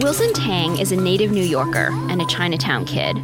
Wilson Tang is a native New Yorker and a Chinatown kid.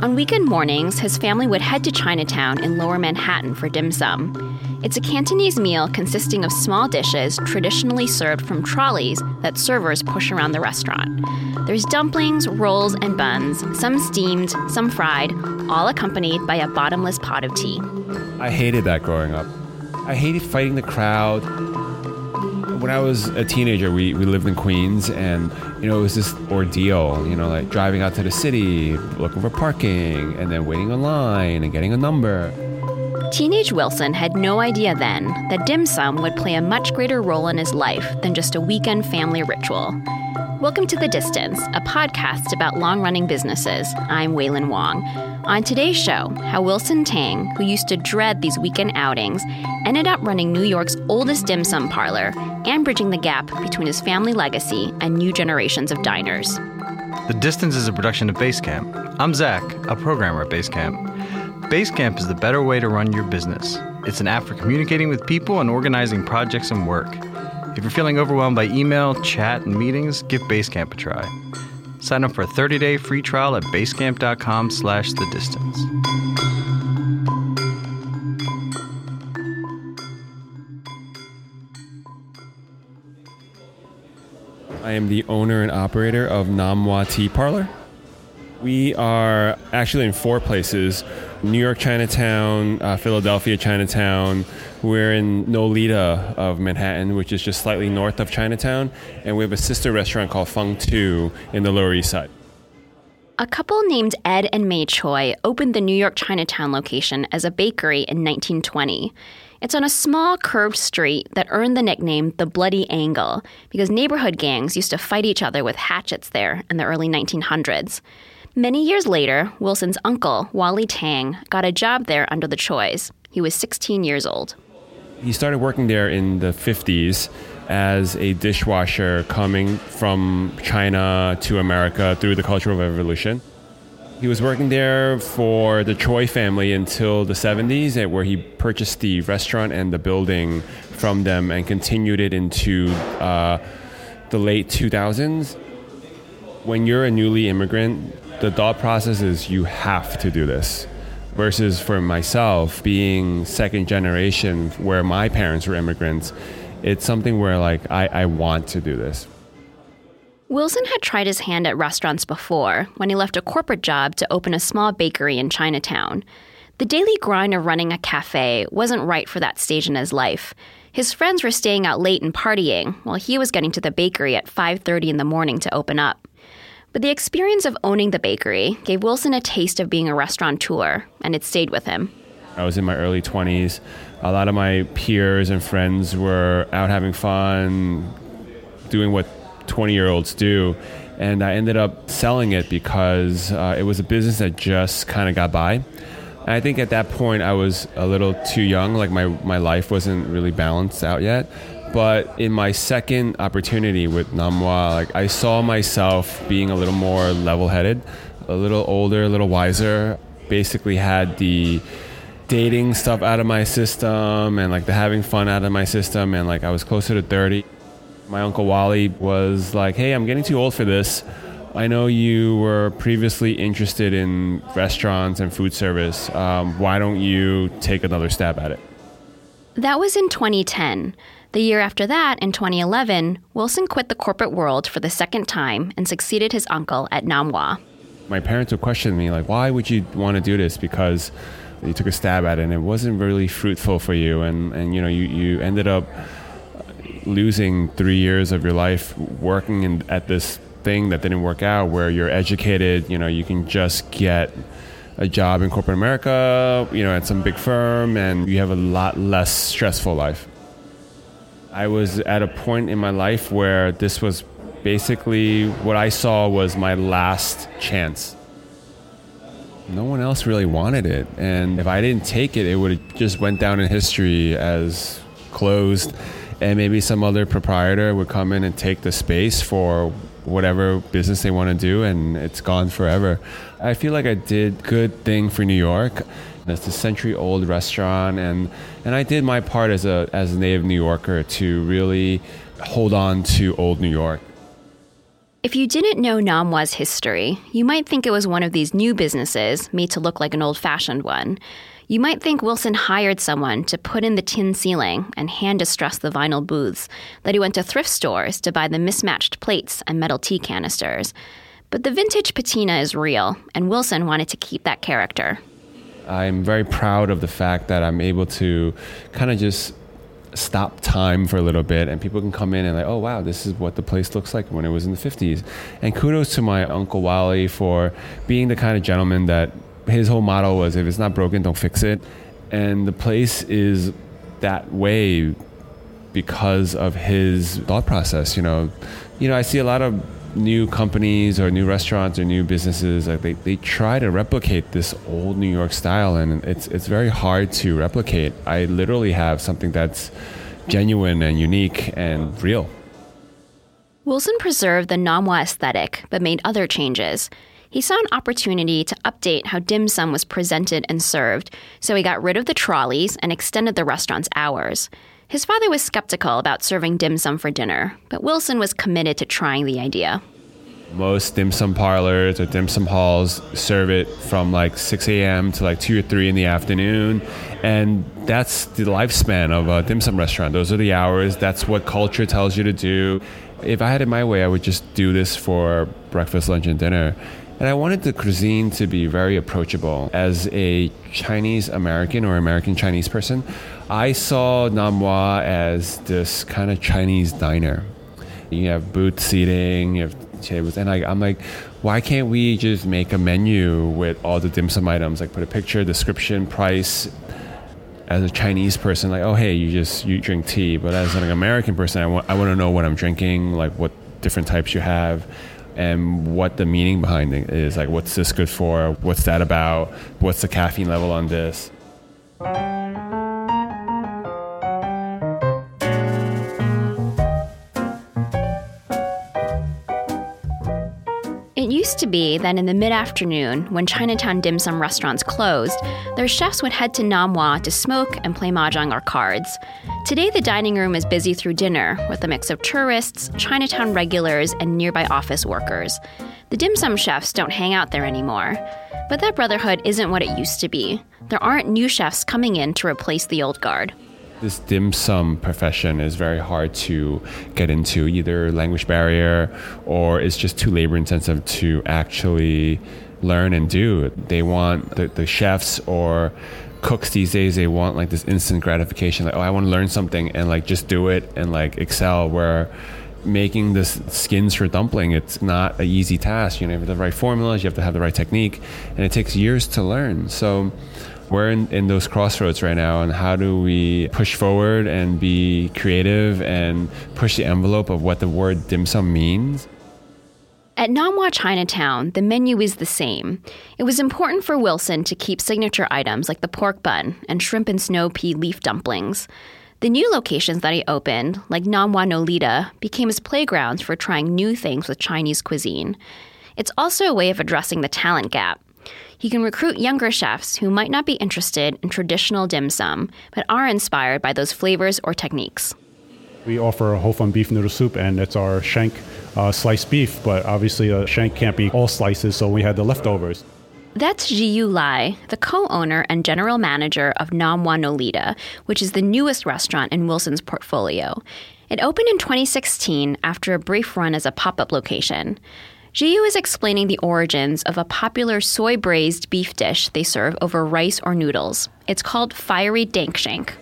On weekend mornings, his family would head to Chinatown in lower Manhattan for dim sum. It's a Cantonese meal consisting of small dishes traditionally served from trolleys that servers push around the restaurant. There's dumplings, rolls, and buns, some steamed, some fried, all accompanied by a bottomless pot of tea. I hated that growing up. I hated fighting the crowd. When I was a teenager, we, we lived in Queens, and you know it was this ordeal. You know, like driving out to the city, looking for parking, and then waiting in line and getting a number. Teenage Wilson had no idea then that dim sum would play a much greater role in his life than just a weekend family ritual. Welcome to The Distance, a podcast about long running businesses. I'm Wailin Wong. On today's show, how Wilson Tang, who used to dread these weekend outings, ended up running New York's oldest dim sum parlor and bridging the gap between his family legacy and new generations of diners. The Distance is a production of Basecamp. I'm Zach, a programmer at Basecamp. Basecamp is the better way to run your business. It's an app for communicating with people and organizing projects and work. If you're feeling overwhelmed by email, chat, and meetings, give Basecamp a try. Sign up for a 30-day free trial at basecamp.com slash the distance. I am the owner and operator of Nom Wah Tea Parlor. We are actually in four places New York Chinatown, uh, Philadelphia Chinatown. We're in Nolita of Manhattan, which is just slightly north of Chinatown. And we have a sister restaurant called Fung Tu in the Lower East Side. A couple named Ed and May Choi opened the New York Chinatown location as a bakery in 1920. It's on a small curved street that earned the nickname the Bloody Angle because neighborhood gangs used to fight each other with hatchets there in the early 1900s. Many years later, Wilson's uncle, Wally Tang, got a job there under the Chois. He was 16 years old. He started working there in the 50s as a dishwasher coming from China to America through the Cultural Revolution. He was working there for the Choi family until the 70s, where he purchased the restaurant and the building from them and continued it into uh, the late 2000s. When you're a newly immigrant, the thought process is you have to do this. Versus for myself, being second generation, where my parents were immigrants, it's something where like I, I want to do this. Wilson had tried his hand at restaurants before when he left a corporate job to open a small bakery in Chinatown. The daily grind of running a cafe wasn't right for that stage in his life. His friends were staying out late and partying, while he was getting to the bakery at 5:30 in the morning to open up. But the experience of owning the bakery gave Wilson a taste of being a restaurateur, and it stayed with him. I was in my early 20s. A lot of my peers and friends were out having fun, doing what 20 year olds do. And I ended up selling it because uh, it was a business that just kind of got by. And I think at that point I was a little too young, like my, my life wasn't really balanced out yet. But in my second opportunity with Nom Wah, like I saw myself being a little more level-headed, a little older, a little wiser. Basically, had the dating stuff out of my system and like the having fun out of my system, and like I was closer to 30. My uncle Wally was like, "Hey, I'm getting too old for this." I know you were previously interested in restaurants and food service. Um, why don't you take another stab at it? That was in 2010. The year after that, in 2011, Wilson quit the corporate world for the second time and succeeded his uncle at Nom Wah. My parents would question me, like, why would you want to do this? Because you took a stab at it and it wasn't really fruitful for you. And, and you know, you, you ended up losing three years of your life working in, at this thing that didn't work out where you're educated, you know, you can just get a job in corporate America, you know, at some big firm, and you have a lot less stressful life. I was at a point in my life where this was basically what I saw was my last chance. No one else really wanted it, and if I didn't take it, it would have just went down in history as closed, and maybe some other proprietor would come in and take the space for whatever business they want to do, and it's gone forever. I feel like I did good thing for New York It's a century-old restaurant, and and I did my part as a as a native New Yorker to really hold on to old New York. If you didn't know Nom Wah's history, you might think it was one of these new businesses made to look like an old fashioned one. You might think Wilson hired someone to put in the tin ceiling and hand distress the vinyl booths, that he went to thrift stores to buy the mismatched plates and metal tea canisters. But the vintage patina is real, and Wilson wanted to keep that character. I'm very proud of the fact that I'm able to kind of just stop time for a little bit and people can come in and like oh wow this is what the place looks like when it was in the 50s and kudos to my uncle wally for being the kind of gentleman that his whole motto was if it's not broken don't fix it. And the place is that way because of his thought process you know. You know i see a lot of new companies or new restaurants or new businesses like they, they try to replicate this old new york style and it's it's very hard to replicate. I literally have something that's genuine and unique and real. Wilson preserved the Nom Wah aesthetic but made other changes he saw an opportunity to update how dim sum was presented and served, so he got rid of the trolleys and extended the restaurant's hours. His father was skeptical about serving dim sum for dinner, but Wilson was committed to trying the idea. Most dim sum parlors or dim sum halls serve it from like 6 a.m. to like 2 or 3 in the afternoon. And that's the lifespan of a dim sum restaurant. Those are the hours. That's what culture tells you to do. If I had it my way, I would just do this for breakfast, lunch, and dinner. And I wanted the cuisine to be very approachable. As a Chinese American or American Chinese person, I saw Nom Wah as this kind of Chinese diner. You have booth seating, you have tables, and I, I'm like, why can't we just make a menu with all the dim sum items? Like put a picture, description, price. As a Chinese person, like, oh hey, you just you drink tea. But as an American person, I want I want to know what I'm drinking, like what different types you have and what the meaning behind it is. Like, what's this good for? What's that about? What's the caffeine level on this? It used to be that in the mid afternoon, when Chinatown dim sum restaurants closed, their chefs would head to Nom Wah to smoke and play mahjong or cards. Today, the dining room is busy through dinner with a mix of tourists, Chinatown regulars, and nearby office workers. The dim sum chefs don't hang out there anymore. But that brotherhood isn't what it used to be. There aren't new chefs coming in to replace the old guard. This dim sum profession is very hard to get into, either language barrier or it's just too labor intensive to actually learn and do. They want the, the chefs or cooks these days they want like this instant gratification like oh i want to learn something and like just do it and like excel where making the skins for dumpling it's not an easy task. You know you have the right formulas you have to have the right technique and it takes years to learn. So we're in, in those crossroads right now and how do we push forward and be creative and push the envelope of what the word dim sum means at Nom Wah Chinatown, the menu is the same. It was important for Wilson to keep signature items like the pork bun and shrimp and snow pea leaf dumplings. The new locations that he opened, like Nom Wah Nolita, became his playgrounds for trying new things with Chinese cuisine. It's also a way of addressing the talent gap. He can recruit younger chefs who might not be interested in traditional dim sum, but are inspired by those flavors or techniques. We offer a whole fun beef noodle soup, and it's our shank uh, sliced beef, but obviously a shank can't be all slices, so we had the leftovers. That's Jiyu Lai, the co owner and general manager of Nom Wah Nolita, which is the newest restaurant in Wilson's portfolio. It opened in 2016 after a brief run as a pop up location. Jiyu is explaining the origins of a popular soy braised beef dish they serve over rice or noodles. It's called fiery dank shank.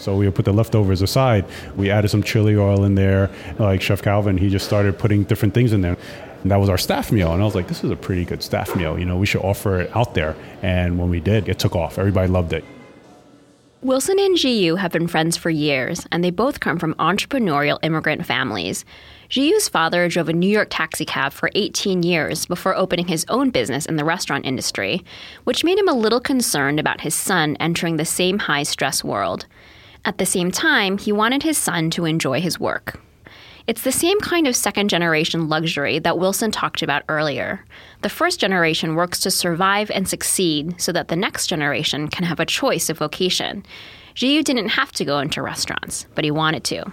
So we put the leftovers aside. We added some chili oil in there. Like Chef Calvin, he just started putting different things in there. And that was our staff meal. And I was like, this is a pretty good staff meal. You know, we should offer it out there. And when we did, it took off. Everybody loved it. Wilson and Jiyu have been friends for years, and they both come from entrepreneurial immigrant families. Jiyu's father drove a New York taxicab for 18 years before opening his own business in the restaurant industry, which made him a little concerned about his son entering the same high stress world. At the same time, he wanted his son to enjoy his work. It's the same kind of second generation luxury that Wilson talked about earlier. The first generation works to survive and succeed so that the next generation can have a choice of vocation. Jiyu didn't have to go into restaurants, but he wanted to.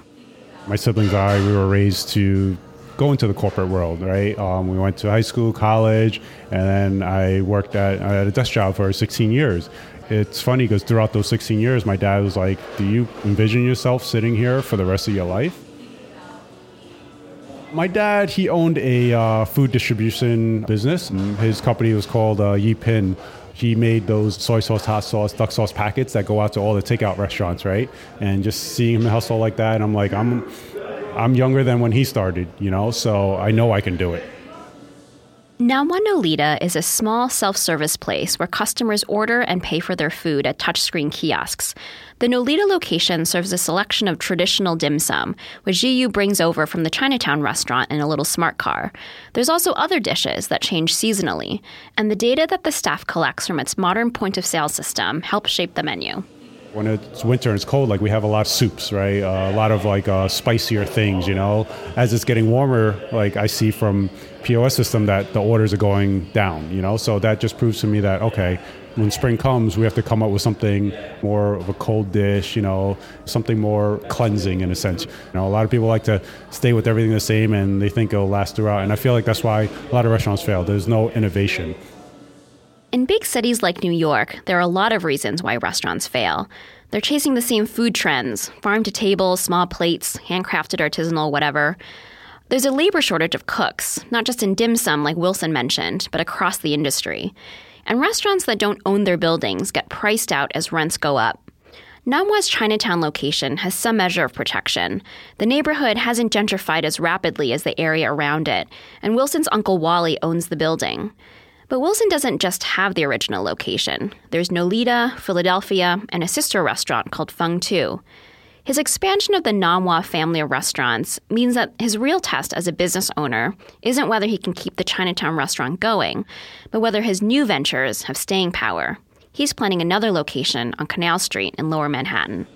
My siblings and I, we were raised to go into the corporate world, right? Um, we went to high school, college, and then I worked at, at a desk job for 16 years. It's funny because throughout those 16 years, my dad was like, Do you envision yourself sitting here for the rest of your life? My dad, he owned a uh, food distribution business. His company was called uh, Yi Pin. He made those soy sauce, hot sauce, duck sauce packets that go out to all the takeout restaurants, right? And just seeing him hustle like that, I'm like, I'm, I'm younger than when he started, you know, so I know I can do it. Nom Wah Nolita is a small self service place where customers order and pay for their food at touchscreen kiosks. The Nolita location serves a selection of traditional dim sum, which Jiyu brings over from the Chinatown restaurant in a little smart car. There's also other dishes that change seasonally, and the data that the staff collects from its modern point of sale system helps shape the menu. When it's winter and it's cold, like we have a lot of soups, right? Uh, a lot of like uh, spicier things, you know. As it's getting warmer, like I see from POS system that the orders are going down, you know. So that just proves to me that okay, when spring comes, we have to come up with something more of a cold dish, you know, something more cleansing in a sense. You know, a lot of people like to stay with everything the same and they think it'll last throughout. And I feel like that's why a lot of restaurants fail. There's no innovation. In big cities like New York, there are a lot of reasons why restaurants fail. They're chasing the same food trends farm to table, small plates, handcrafted, artisanal, whatever. There's a labor shortage of cooks, not just in dim sum, like Wilson mentioned, but across the industry. And restaurants that don't own their buildings get priced out as rents go up. Nom Wah's Chinatown location has some measure of protection. The neighborhood hasn't gentrified as rapidly as the area around it, and Wilson's Uncle Wally owns the building. But Wilson doesn't just have the original location. There's Nolita, Philadelphia, and a sister restaurant called Fung Tu. His expansion of the Nom Wah family of restaurants means that his real test as a business owner isn't whether he can keep the Chinatown restaurant going, but whether his new ventures have staying power. He's planning another location on Canal Street in lower Manhattan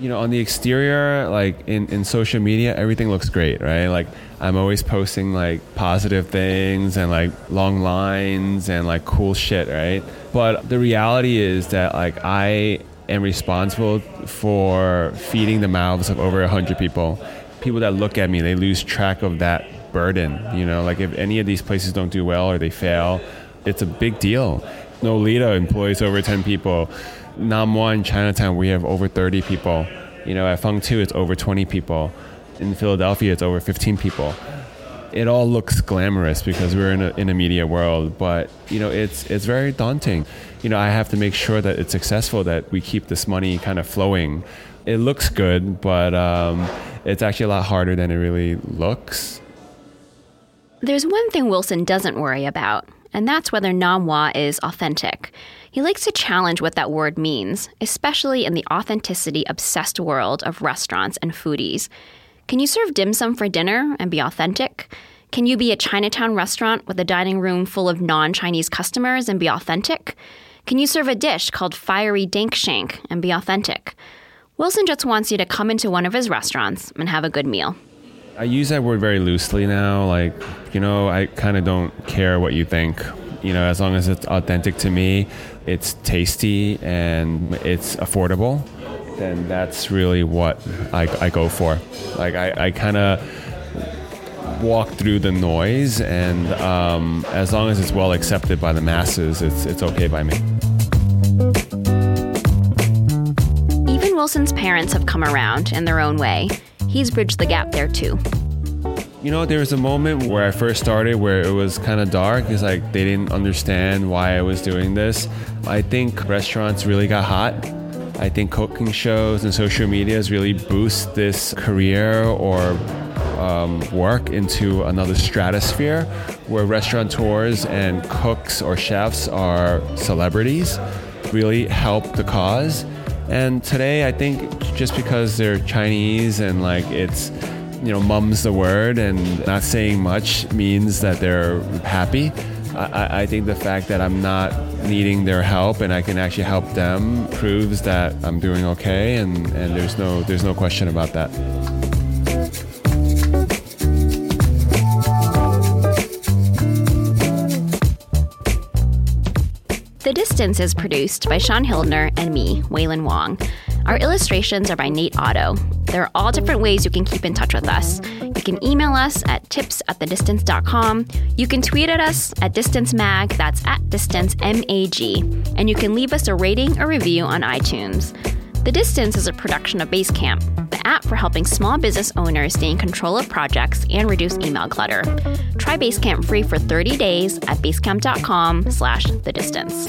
you know, on the exterior, like in, in social media, everything looks great, right? Like I'm always posting like positive things and like long lines and like cool shit, right? But the reality is that like I am responsible for feeding the mouths of over a hundred people. People that look at me, they lose track of that burden. You know, like if any of these places don't do well or they fail, it's a big deal. Nolita employs over 10 people. Nom Wah in Chinatown, we have over 30 people. You know, at Fung Tu, it's over 20 people. In Philadelphia, it's over 15 people. It all looks glamorous because we're in a, in a media world, but you know, it's it's very daunting. You know, I have to make sure that it's successful, that we keep this money kind of flowing. It looks good, but um, it's actually a lot harder than it really looks. There's one thing Wilson doesn't worry about, and that's whether Nom Wah is authentic. He likes to challenge what that word means, especially in the authenticity obsessed world of restaurants and foodies. Can you serve dim sum for dinner and be authentic? Can you be a Chinatown restaurant with a dining room full of non Chinese customers and be authentic? Can you serve a dish called fiery dank shank and be authentic? Wilson just wants you to come into one of his restaurants and have a good meal. I use that word very loosely now. Like, you know, I kind of don't care what you think. You know, as long as it's authentic to me, it's tasty and it's affordable, then that's really what I, I go for. Like, I, I kind of walk through the noise, and um, as long as it's well accepted by the masses, it's, it's okay by me. Even Wilson's parents have come around in their own way. He's bridged the gap there too. You know, there was a moment where I first started where it was kind of dark. It's like they didn't understand why I was doing this. I think restaurants really got hot. I think cooking shows and social medias really boost this career or um, work into another stratosphere where restaurateurs and cooks or chefs are celebrities, really help the cause. And today, I think just because they're Chinese and like it's you know, mum's the word and not saying much means that they're happy. I, I, think the fact that I'm not needing their help and I can actually help them proves that I'm doing okay and, and there's no there's no question about that. The Distance is produced by Shaun Hildner and me, Wailin Wong. Our illustrations are by Nate Otto. There are all different ways you can keep in touch with us. You can email us at tips at thedistance.com. You can tweet at us at Distance Mag, that's at Distance M-A-G. And you can leave us a rating or review on iTunes. The Distance is a production of Basecamp, the app for helping small business owners stay in control of projects and reduce email clutter. Try Basecamp free for 30 days at basecamp.com slash the distance.